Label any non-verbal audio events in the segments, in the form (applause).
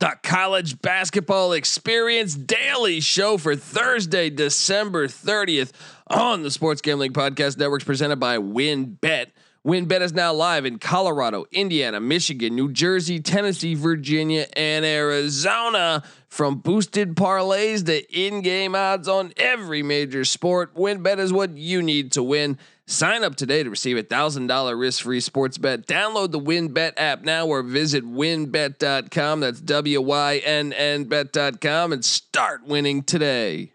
the college basketball experience daily show for Thursday, December 30th on the Sports Gambling Podcast Networks presented by WynnBET. WynnBET is now live in Colorado, Indiana, Michigan, New Jersey, Tennessee, Virginia, and Arizona. From boosted parlays to in-game odds on every major sport, WynnBET is what you need to win. Sign up today to receive a thousand dollar risk free sports bet. Download the WynnBET app now or visit wynnbet.com. That's W Y N N bet.com and start winning today.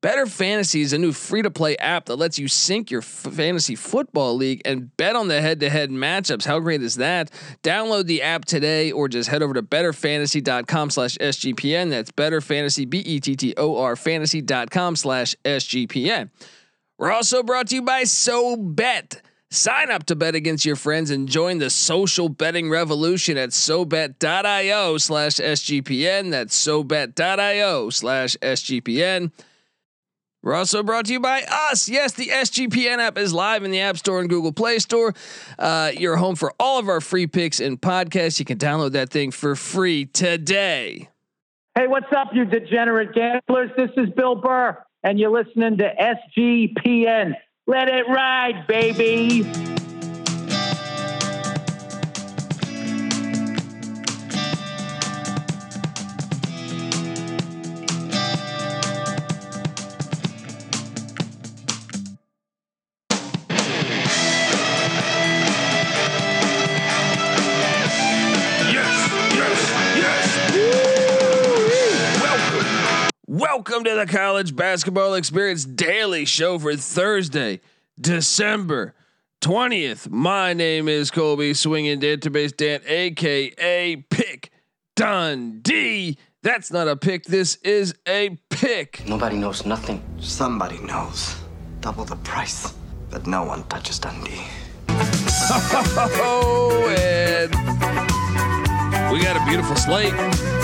Bettor Fantasy is a new free to play app that lets you sync your f- fantasy football league and bet on the head to head matchups. How great is that? Download the app today or just head over to bettorfantasy.com slash SGPN. That's Bettor Fantasy, B E T T O R fantasy.com slash SGPN. We're also brought to you by SoBet. Sign up to bet against your friends and join the social betting revolution at SoBet.io slash SGPN. That's SoBet.io slash SGPN. We're also brought to you by us. Yes, the SGPN app is live in the App Store and Google Play Store. Uh, you're home for all of our free picks and podcasts. You can download that thing for free today. Hey, what's up, you degenerate gamblers? This is Bill Burr, and you're listening to SGPN. Let it ride, baby. The College Basketball Experience Daily Show for Thursday, December 20th. My name is Colby Swinging Database Dan, aka Pick Dundee. That's not a pick, this is a pick. Nobody knows nothing. Somebody knows. Double the price, but no one touches Dundee. Oh, and we got a beautiful slate.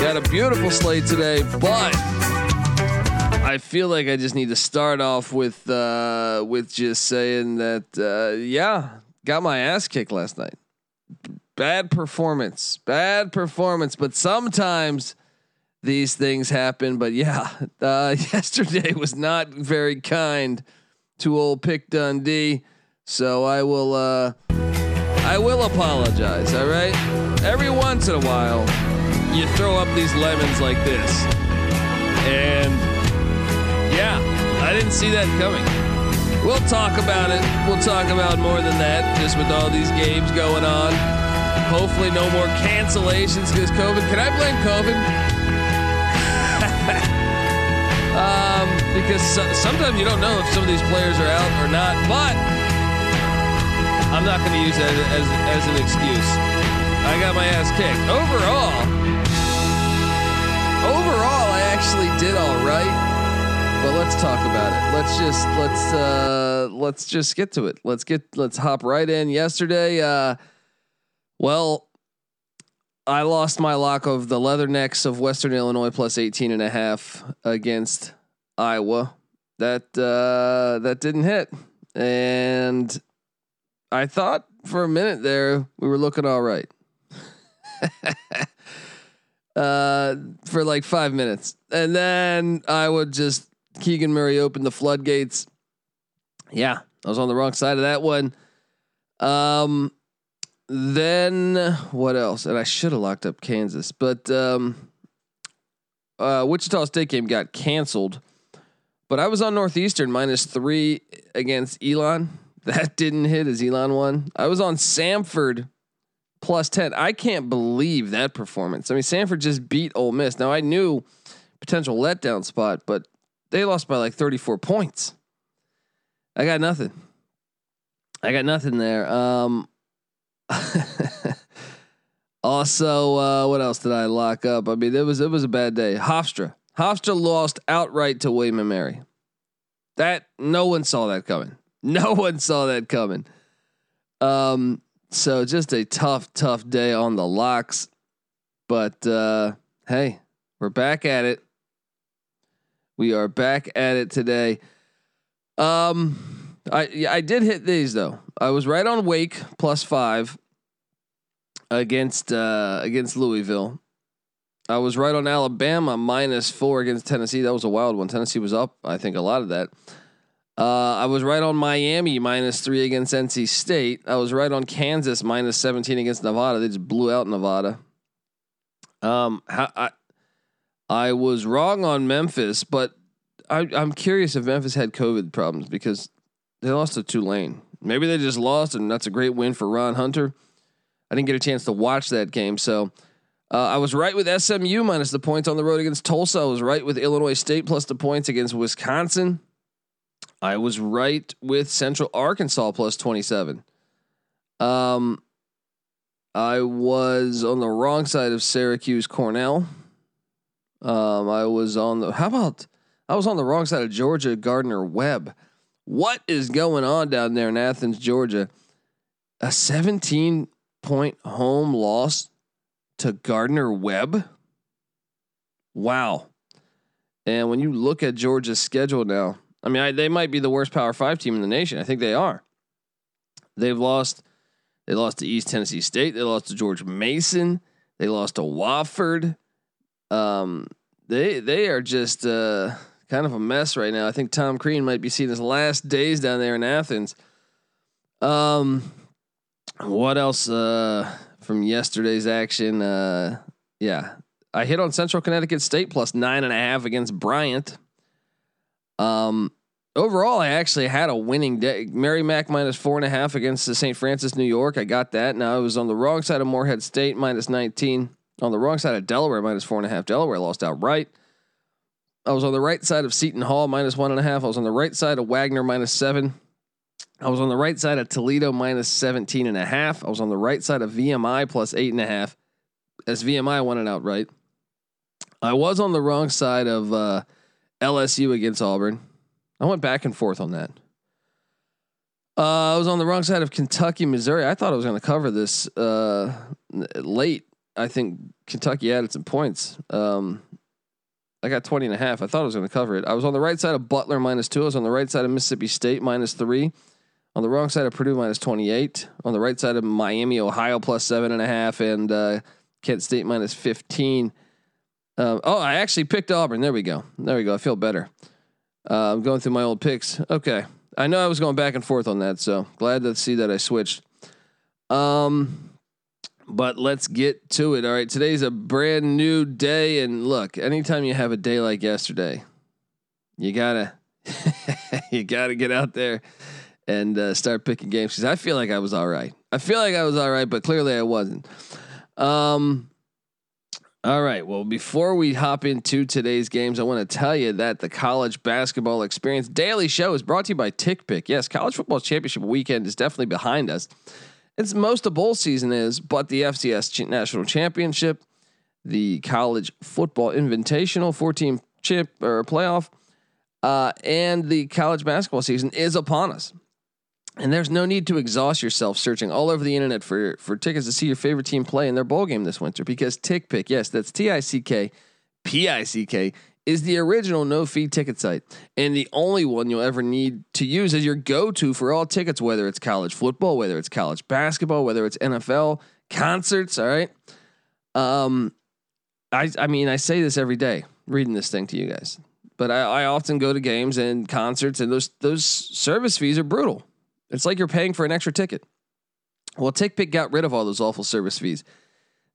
Got a beautiful slate today, but I feel like I just need to start off with uh, with just saying that uh, yeah, got my ass kicked last night. Bad performance, bad performance, but sometimes these things happen. But yeah, (laughs) uh, (laughs) yesterday was not very kind to old Pick Dundee. So I will uh, I will apologize. All right, every once in a while, you throw up these lemons like this, and yeah, I didn't see that coming. We'll talk about it. We'll talk about more than that, just with all these games going on. Hopefully, no more cancellations because COVID. Can I blame COVID? (laughs) um, because so, sometimes you don't know if some of these players are out or not. But I'm not going to use that as, as an excuse. I got my ass kicked. Overall, overall, I actually did all right but let's talk about it. Let's just let's uh let's just get to it. Let's get let's hop right in. Yesterday, uh well, I lost my lock of the Leathernecks of Western Illinois plus 18 and a half against Iowa. That uh that didn't hit. And I thought for a minute there we were looking all right. (laughs) uh for like 5 minutes. And then I would just Keegan Murray opened the floodgates. Yeah, I was on the wrong side of that one. Um, then what else? And I should have locked up Kansas, but um, uh, Wichita State game got canceled. But I was on Northeastern minus three against Elon. (laughs) That didn't hit as Elon won. I was on Samford plus 10. I can't believe that performance. I mean, Samford just beat Ole Miss. Now I knew potential letdown spot, but they lost by like 34 points. I got nothing. I got nothing there. Um, (laughs) also, uh, what else did I lock up? I mean, it was it was a bad day. Hofstra. Hofstra lost outright to William and Mary. That no one saw that coming. (laughs) No one saw that coming. Um, so just a tough, tough day on the locks. But uh, hey, we're back at it. We are back at it today. Um, I I did hit these though. I was right on Wake plus five against uh, against Louisville. I was right on Alabama minus four against Tennessee. That was a wild one. Tennessee was up, I think, a lot of that. Uh, I was right on Miami minus three against NC State. I was right on Kansas minus seventeen against Nevada. They just blew out Nevada. Um, how, I I was wrong on Memphis, but I, I'm curious if Memphis had COVID problems because they lost to Tulane. Maybe they just lost, and that's a great win for Ron Hunter. I didn't get a chance to watch that game, so uh, I was right with SMU minus the points on the road against Tulsa. I was right with Illinois State plus the points against Wisconsin. I was right with Central Arkansas plus 27. Um, I was on the wrong side of Syracuse Cornell. Um, I was on the how about I was on the wrong side of Georgia Gardner Webb. What is going on down there in Athens, Georgia? A 17 point home loss to Gardner Webb. Wow. And when you look at Georgia's schedule now, I mean, I, they might be the worst Power Five team in the nation. I think they are. They've lost. They lost to East Tennessee State. They lost to George Mason. They lost to Wofford. Um, they they are just uh, kind of a mess right now. I think Tom Crean might be seeing his last days down there in Athens. Um, what else uh, from yesterday's action? Uh, yeah, I hit on Central Connecticut State plus nine and a half against Bryant. Um, overall, I actually had a winning day. Merrimack minus four and a half against the St. Francis, New York. I got that. Now I was on the wrong side of Morehead State minus 19. On the wrong side of Delaware minus four and a half. Delaware lost outright. I was on the right side of Seton Hall minus one and a half. I was on the right side of Wagner minus seven. I was on the right side of Toledo minus 17 and a half. I was on the right side of VMI plus eight and a half as VMI won it outright. I was on the wrong side of uh, LSU against Auburn. I went back and forth on that. Uh, I was on the wrong side of Kentucky, Missouri. I thought I was going to cover this uh, late. I think Kentucky added some points. Um, I got 20 and a half. I thought I was going to cover it. I was on the right side of Butler minus two. I was on the right side of Mississippi State minus three. On the wrong side of Purdue minus 28. On the right side of Miami, Ohio plus seven and a half. And uh, Kent State minus 15. Um, oh, I actually picked Auburn. There we go. There we go. I feel better. Uh, I'm going through my old picks. Okay. I know I was going back and forth on that, so glad to see that I switched. Um, but let's get to it. All right, today's a brand new day, and look, anytime you have a day like yesterday, you gotta (laughs) you gotta get out there and uh, start picking games because I feel like I was all right. I feel like I was all right, but clearly I wasn't. Um, all right. Well, before we hop into today's games, I want to tell you that the College Basketball Experience Daily Show is brought to you by TickPick. Yes, College Football Championship weekend is definitely behind us. It's most of bowl season is, but the FCS National Championship, the College Football Invitational 14 chip or playoff, uh, and the college basketball season is upon us. And there's no need to exhaust yourself searching all over the internet for, for tickets to see your favorite team play in their bowl game this winter because Tick Pick, yes, that's T I C K P I C K, is the original no fee ticket site and the only one you'll ever need to use as your go to for all tickets, whether it's college football, whether it's college basketball, whether it's NFL, concerts. All right. Um, I, I mean, I say this every day reading this thing to you guys, but I, I often go to games and concerts, and those those service fees are brutal. It's like you're paying for an extra ticket. Well, TickPick got rid of all those awful service fees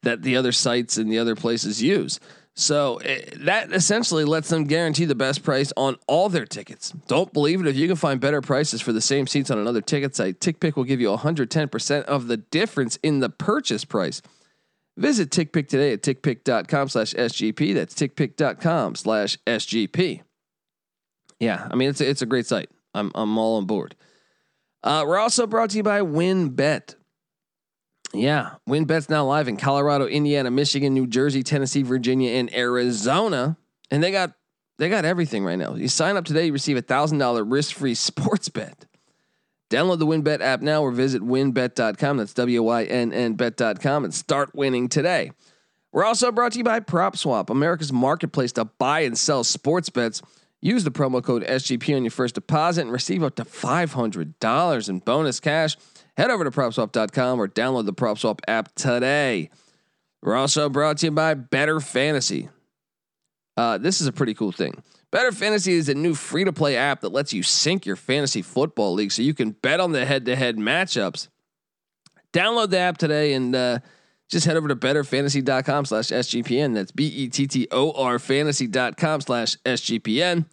that the other sites and the other places use. So it, that essentially lets them guarantee the best price on all their tickets. Don't believe it? If you can find better prices for the same seats on another ticket site, TickPick will give you 110% of the difference in the purchase price. Visit TickPick today at tickpick.com slash SGP. That's tickpick.com slash SGP. Yeah, I mean, it's a, it's a great site. I'm, I'm all on board. Uh, we're also brought to you by WynnBET. Yeah, WynnBET's now live in Colorado, Indiana, Michigan, New Jersey, Tennessee, Virginia, and Arizona, and they got they got everything right now. You sign up today, you receive a thousand dollar risk free (laughs) sports bet. Download the WynnBet app now or visit wynnbet.com. That's W Y N N bet.com and start winning today. We're also brought to you by PropSwap, America's marketplace to buy and sell sports bets. Use the promo code SGP on your first deposit and receive up to $500 in bonus cash. Head over to propswap.com or download the PropSwap app today. We're also brought to you by Bettor Fantasy. Uh, this is a pretty cool thing. Bettor Fantasy is a new free to play app that lets you sync your fantasy football league so you can bet on the head to head matchups. Download the app today and uh, just head over to bettorfantasy.com slash SGPN. That's B E T T O R fantasy.com slash SGPN.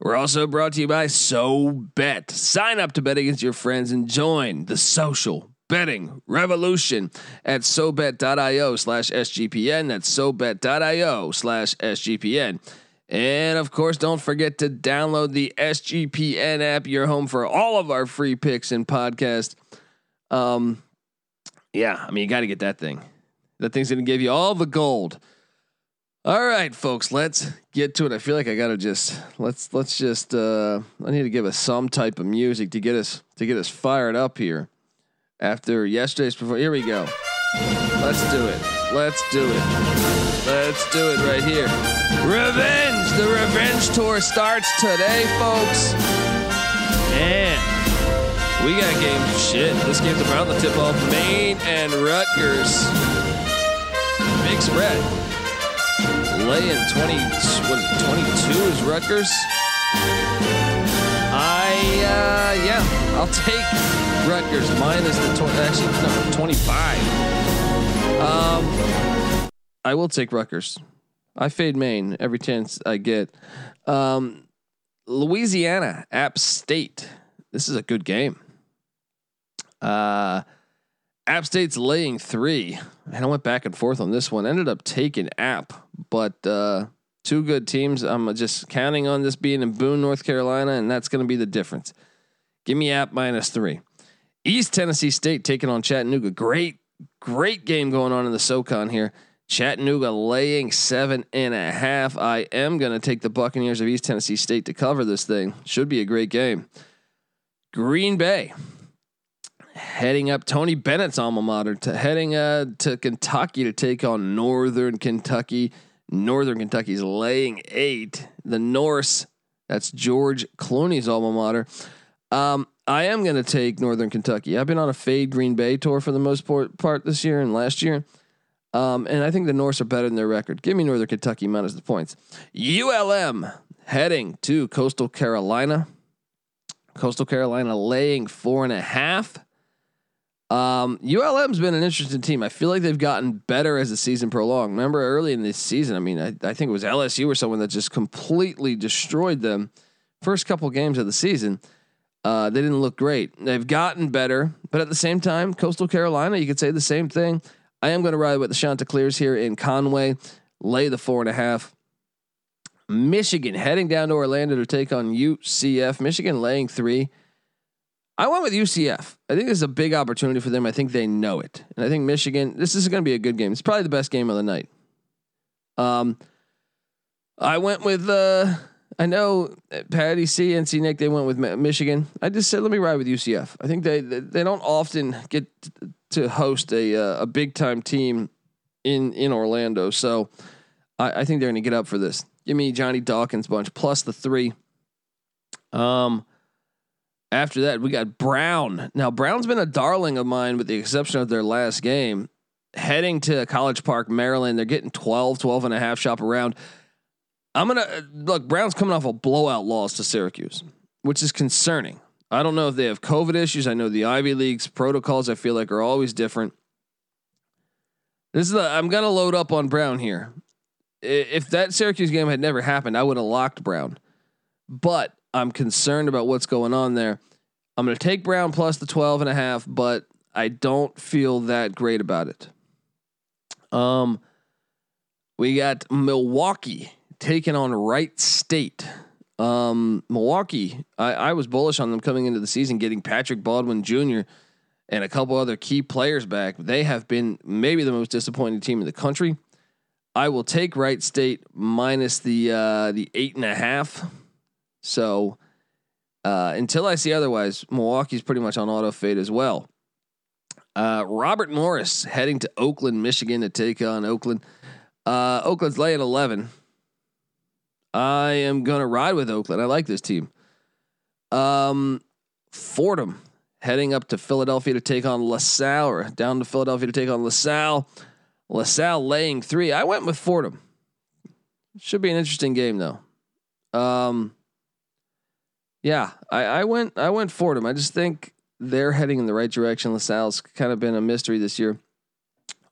We're also brought to you by SoBet. Sign up to bet against your friends and join the social betting revolution at SoBet.io slash SGPN. That's SoBet.io slash SGPN. And of course, don't forget to download the SGPN app. Your home for all of our free picks and podcast. Um, yeah, I mean, you got to get that thing. That thing's going to give you all the gold. All right, folks, let's get to it. I feel like I got to just let's let's just uh I need to give us some type of music to get us to get us fired up here. After yesterday's before here we go. Let's do it. Let's do it. Let's do it right here. Revenge. The revenge tour starts today, folks. And we got game shit. This game's about the tip off Maine and Rutgers. Big spread. Laying 20, what is it, 22 is Rutgers. I, uh, yeah, I'll (laughs) take Rutgers minus the 20, actually, no, 25. Um, I will take Rutgers. I fade Maine every chance I get. Um, Louisiana, App State. This is a good game. Uh, App State's laying three, and I went back and forth on this one. Ended up taking App, but uh, two good teams. I'm just counting on this being in Boone, North Carolina, and that's going to be the difference. Give me App minus three. East Tennessee State taking on Chattanooga. Great, great game going on in the SoCon here. Chattanooga laying seven and a half. I am going to take the Buccaneers of East Tennessee State to cover this thing. Should be a great game. Green Bay heading up Tony Bennett's alma mater to heading uh, to Kentucky to take on Northern Kentucky. Northern Kentucky's laying eight. The Norse, that's George Clooney's alma mater. Um, I am going to take Northern Kentucky. I've been on a fade Green Bay tour for the most part this year and last year. Um, and I think the Norse are better than their record. Give me Northern Kentucky minus the points. ULM heading to Coastal Carolina. Coastal Carolina laying four and a half. Um, ULM's been an interesting team. I feel like they've gotten better as the season prolonged. Remember early in this season, I mean, I, I think it was LSU or someone that just completely destroyed them. First couple games of the season, uh, they didn't look great. They've gotten better, but at the same time, Coastal Carolina, you could say the same thing. I am going to ride with the Chanticleers here in Conway, lay the four and a half. Michigan heading down to Orlando to take on UCF. Michigan laying three. I went with UCF. I think this is a big opportunity for them. I think they know it. And I think Michigan, this is going to be a good game. It's probably the best game of the night. Um, I went with, uh, I know Patty C, NC Nick, they went with Michigan. I just said, let me ride with UCF. I think they, they don't often get to host a, uh, a big time team in, in Orlando. So I, I think they're going to get up for this. Give me Johnny Dawkins bunch plus the three. Um, after that, we got Brown. Now, Brown's been a darling of mine with the exception of their last game. Heading to College Park, Maryland. They're getting 12, 12 and a half shop around. I'm going to look, Brown's coming off a blowout loss to Syracuse, which is concerning. I don't know if they have COVID issues. I know the Ivy League's protocols, I feel like, are always different. This is the, I'm going to load up on Brown here. If that Syracuse game had never happened, I would have locked Brown. But I'm concerned about what's going on there. I'm going to take Brown plus the 12 and a half, but I don't feel that great about it. Um, we got Milwaukee taking on Wright State. Um, Milwaukee, I, I was bullish on them coming into the season, getting Patrick Baldwin Jr. and a couple other key players back. They have been maybe the most disappointing team in the country. I will take Wright State minus the uh, the eight and a half. So Uh, until I see otherwise, Milwaukee's pretty much on auto fade as well. Uh, Robert Morris heading to Oakland, Michigan to take on Oakland. Uh, Oakland's laying 11. I am going to ride with Oakland. I like this team. Um, Fordham heading up to Philadelphia to take on LaSalle, or down to Philadelphia to take on LaSalle. LaSalle laying three. I went with Fordham. Should be an interesting game though. Um, yeah, I, I went I went Fordham. I just think they're heading in the right direction. LaSalle's kind of been a mystery this year.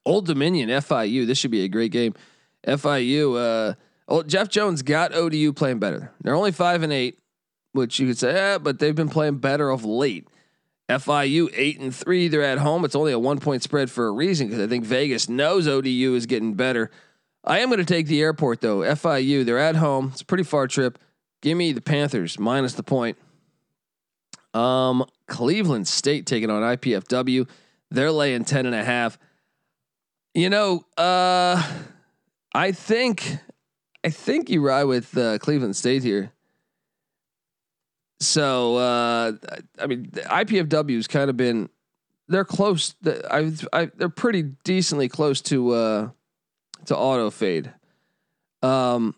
Old Dominion, FIU. This should be a great game. FIU. Uh, well, Jeff Jones got ODU playing better. They're only five and eight, which you could say, eh, but they've been playing better of late. FIU eight and three. They're at home. It's only a one point spread for a reason because I think Vegas knows ODU is getting better. I am going to take the airport though. FIU. They're at home. It's a pretty far trip. Give me the Panthers minus the point. Um, Cleveland State taking on IPFW. They're laying 10 and a half. You know, uh, I think, I think you ride with uh, Cleveland State here. So, uh, I mean, IPFW's kind of been, they're close. I, I, they're pretty decently close to, uh, to auto fade. Um,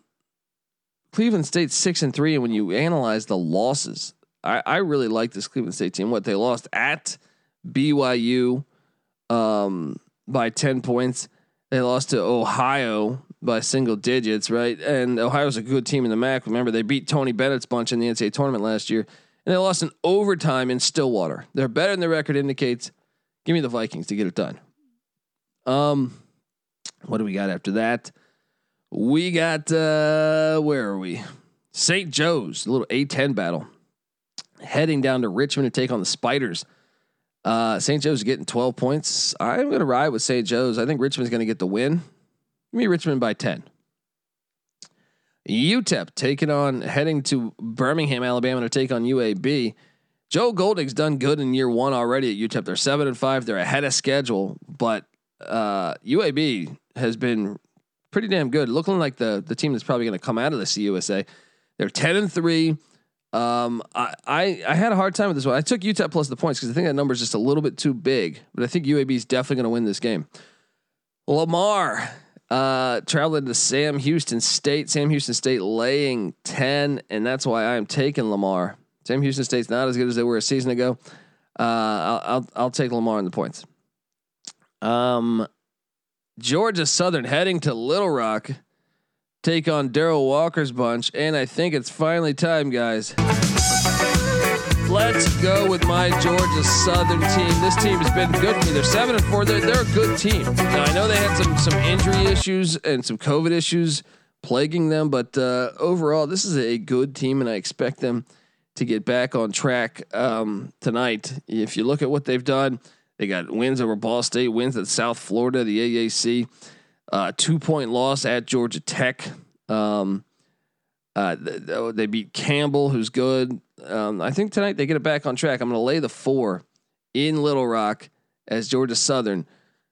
Cleveland State six and three, and when you analyze the losses, I, I really like this Cleveland State team. What they lost at BYU um, by ten points. They lost to Ohio by single digits, right? And Ohio's a good team in the MAC. Remember, they beat Tony Bennett's bunch in the NCAA tournament last year, and they lost in overtime in Stillwater. They're better than the record indicates. Give me the Vikings to get it done. Um, what do we got after that? We got uh where are we? St. Joe's, a little A10 battle. Heading down to Richmond to take on the Spiders. Uh, St. Joe's getting 12 points. I'm going to ride with St. Joe's. I think Richmond's going to get the win. Give me Richmond by 10. UTEP taking on, heading to Birmingham, Alabama to take on UAB. Joe Golding's done good in year one already at UTEP. They're seven and five. They're ahead of schedule, but uh, UAB has been pretty damn good. Looking like the the team that's probably going to come out of the CUSA. They're ten and three. Um, I, I I had a hard time with this one. I took UTEP plus the points because I think that number is just a little bit too big. But I think UAB is definitely going to win this game. Lamar uh, traveling to Sam Houston State. Sam Houston State laying ten, and that's why I'm taking Lamar. Sam Houston State's not as good as they were a season ago. Uh, I'll, I'll I'll take Lamar in the points. Um, Georgia Southern heading to Little Rock, take on Darrell Walker's bunch, and I think it's finally time, guys. Let's go with my Georgia Southern team. This team has been good for me. They're seven and four. They're, they're a good team. Now I know they had some some injury issues and some COVID issues plaguing them, but uh, overall, this is a good team, and I expect them to get back on track um, tonight. If you look at what they've done they got wins over Ball State, wins at South Florida, the AAC, uh, two point loss at Georgia Tech. Um, uh, they beat Campbell, who's good. Um, I think tonight they get it back on track. I'm going to lay the four in Little Rock as Georgia Southern.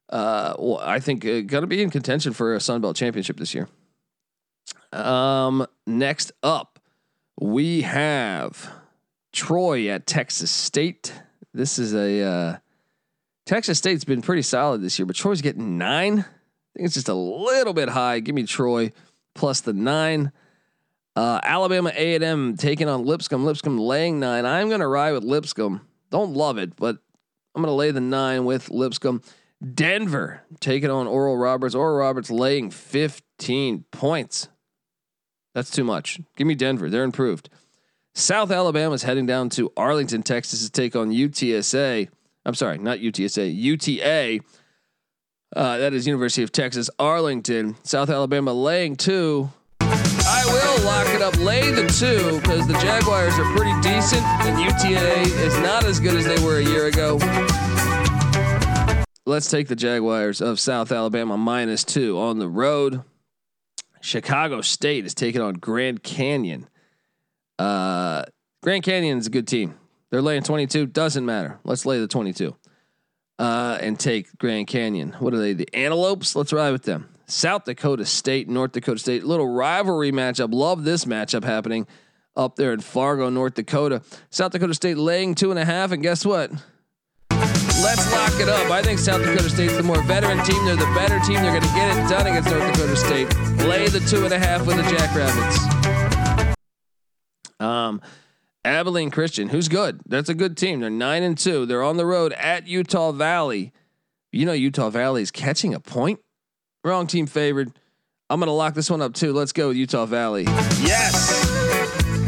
Uh, well, I think uh, going to be in contention for a Sun Belt championship this year. Um, next up, we have Troy at Texas State. This is a uh, Texas State's been pretty solid this year, but Troy's getting nine. I think it's just a little bit high. Give me Troy plus the nine. Uh, Alabama A and M taking on Lipscomb. Lipscomb laying nine. I'm going to ride with Lipscomb. Don't love it, but I'm going to lay the nine with Lipscomb. Denver taking on Oral Roberts. Oral Roberts laying 15 points. That's too much. Give me Denver. They're improved. South Alabama is heading down to Arlington, Texas to take on UTSA. I'm sorry, not UTSA, UTA. Uh, that is University of Texas Arlington, South Alabama laying two. I will lock it up, lay the two because the Jaguars are pretty decent and UTA is not as good as they were a year ago. Let's take the Jaguars of South Alabama minus two on the road. Chicago State is taking on Grand Canyon. Uh, Grand Canyon is a good team. They're laying 22. Doesn't matter. Let's lay the 22. Uh, and take Grand Canyon. What are they? The Antelopes? Let's ride with them. South Dakota State, North Dakota State. Little rivalry matchup. Love this matchup happening. up there in Fargo, North Dakota. South Dakota State laying two and a half, and guess what? Let's lock it up. I think South Dakota State's the more veteran team. They're the better team. They're going to get it done against North Dakota State. Lay the two and a half with the Jackrabbits. Um, Abilene Christian, who's good. That's a good team. They're nine and two. They're on the road at Utah Valley. You know Utah Valley is catching a point. Wrong team favored. I'm gonna lock this one up too. Let's go with Utah Valley. Yes.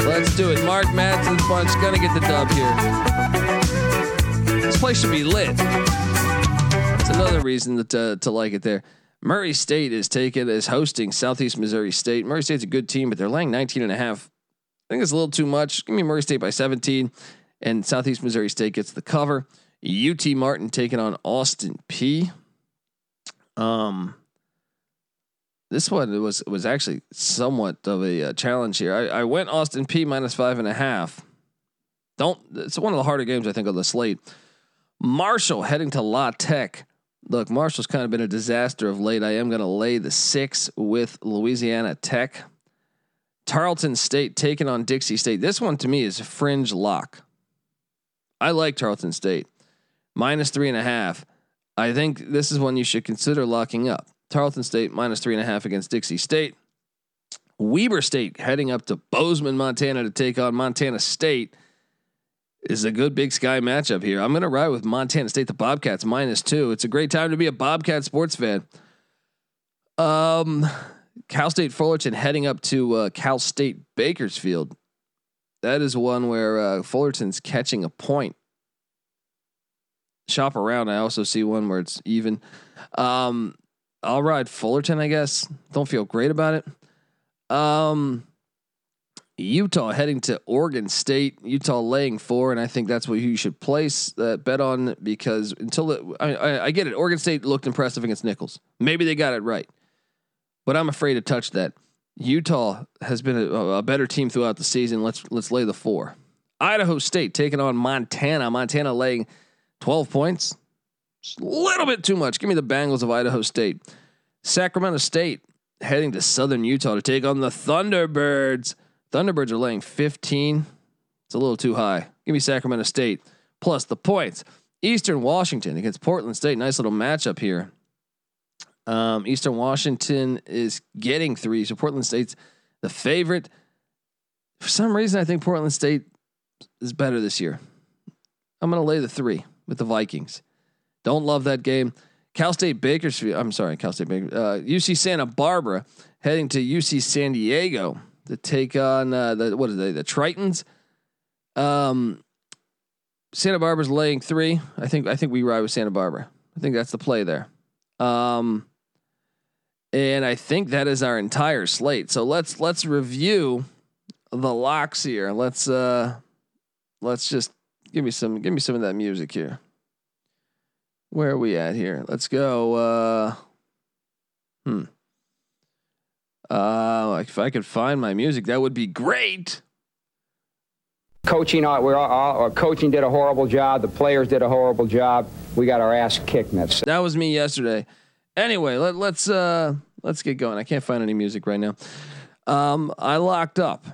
Let's do it. Mark Madsen's bunch gonna get the dub here. This place should be lit. It's another reason to uh, to like it there. Murray State is taking is hosting Southeast Missouri State. Murray State's a good team, but they're laying 19 and a half. I think it's a little too much. Give me Murray State by 17, and Southeast Missouri State gets the cover. UT Martin taking on Austin Peay. Um, this one was was actually somewhat of a uh, challenge here. I, I went Austin Peay minus five and a half. Don't. It's one of the harder games I think on the slate. Marshall heading to La Tech. Look, Marshall's kind of been a disaster of late. I am going to lay the six with Louisiana Tech. Tarleton State taking on Dixie State. This one to me is a fringe lock. I like Tarleton State. Minus three and a half. I think this is one you should consider locking up. Tarleton State minus three and a half against Dixie State. Weber State heading up to Bozeman, Montana to take on Montana State is a good Big Sky matchup here. I'm going to ride with Montana State, the Bobcats minus two. It's a great time to be a Bobcat sports fan. Um, Cal State Fullerton heading up to uh, Cal State Bakersfield. That is one where uh, Fullerton's catching a point. Shop around. I also see one where it's even. Um, I'll ride Fullerton, I guess. Don't feel great about it. Um, Utah heading to Oregon State. Utah laying four, and I think that's what you should place that bet on because until I, I, I get it. Oregon State looked impressive against Nicholls. Maybe they got it right but I'm afraid to touch that. Utah has been a, a, better team throughout the season. Let's let's lay the four. Idaho State taking on Montana. Montana laying 12 points. Just a little bit too much. Give me the Bengals of Idaho State. Sacramento State heading to Southern Utah to take on the Thunderbirds. Thunderbirds are laying 15. It's a little too high. Give me Sacramento State plus the points. Eastern Washington against Portland State. Nice little matchup here. Um, Eastern Washington is getting three, so Portland State's the favorite. For some reason, I think Portland State is better this year. I'm going to lay the three with the Vikings. Don't love that game. Cal State Bakersfield. I'm sorry, Cal State Baker. Uh, UC Santa Barbara heading to UC San Diego to take on uh, the what are they? The Tritons. Um, Santa Barbara's laying three. I think I think we ride with Santa Barbara. I think that's the play there. Um, and I think that is our entire slate. So let's let's review the locks here. Let's uh let's just give me some give me some of that music here. Where are we at here? Let's go uh hmm. Uh if I could find my music, that would be great. Coaching, uh, we're all, uh, coaching did a horrible job. The players did a horrible job. We got our ass kicked. That's that was me yesterday. Anyway, let, let's uh let's get going. I can't find any music right now. Um, I locked up.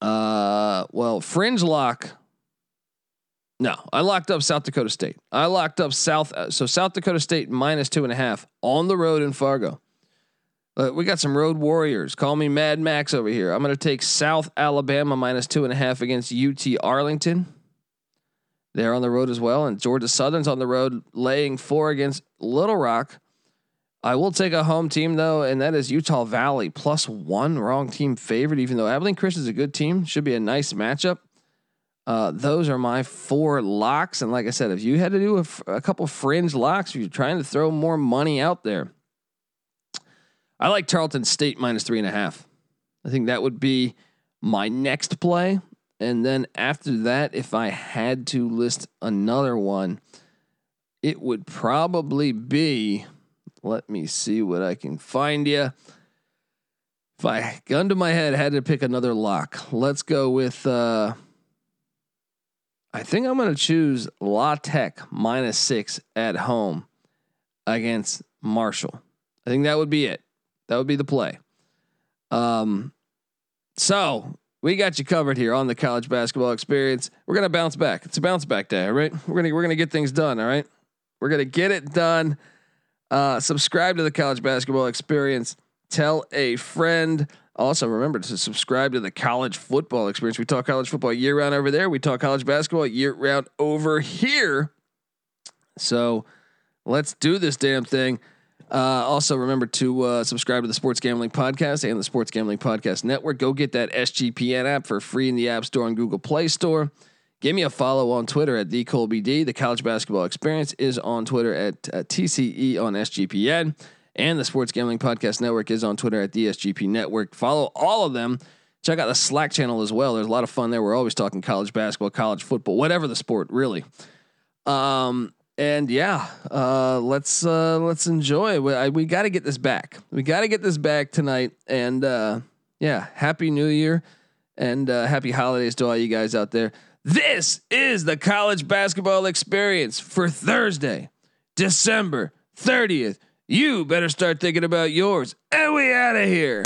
Uh, well, fringe lock. No, I locked up South Dakota State. I locked up South. Uh, so South Dakota State minus two and a half on the road in Fargo. Uh, we got some road warriors. Call me Mad Max over here. I'm going to take South Alabama minus two and a half against UT Arlington. They're on the road as well, and Georgia Southern's on the road, laying four against Little Rock. I will take a home team though, and that is Utah Valley plus one. Wrong team favorite, even though Abilene Christian is a good team. Should be a nice matchup. Uh, those are my four locks, and like I said, if you had to do a, a couple fringe locks, if you're trying to throw more money out there, I like Tarleton State minus three and a half. I think that would be my next play. And then after that, if I had to list another one, it would probably be let me see what I can find you. If I gun to my head, had to pick another lock. Let's go with. uh I think I'm to choose La Tech minus six at home against Marshall. I think that would be it. That would be the play. Um, So we got you covered here on the college basketball experience. We're gonna bounce back. It's a bounce back day, all right? We're gonna we're gonna get things done, all right? We're gonna get it done. Uh, subscribe to the college basketball experience. Tell a friend. Also, remember to subscribe to the college football experience. We talk college football year round over there. We talk college basketball year round over here. So let's do this damn thing. Uh, also, remember to uh, subscribe to the Sports Gambling Podcast and the Sports Gambling Podcast Network. Go get that SGPN app for free in the App Store and Google Play Store. Give me a follow on Twitter at the Colby D. The College Basketball Experience is on Twitter at uh, TCE on SGPN, and the Sports Gambling Podcast Network is on Twitter at the SGP Network. Follow all of them. Check out the Slack channel as well. There's a lot of fun there. We're always talking college basketball, college football, whatever the sport, really. Um, and yeah, uh, let's uh, let's enjoy. We, we got to get this back. We got to get this back tonight. And uh, yeah, happy New Year and uh, happy holidays to all you guys out there. This is the college basketball experience for Thursday, December thirtieth. You better start thinking about yours. And we out of here.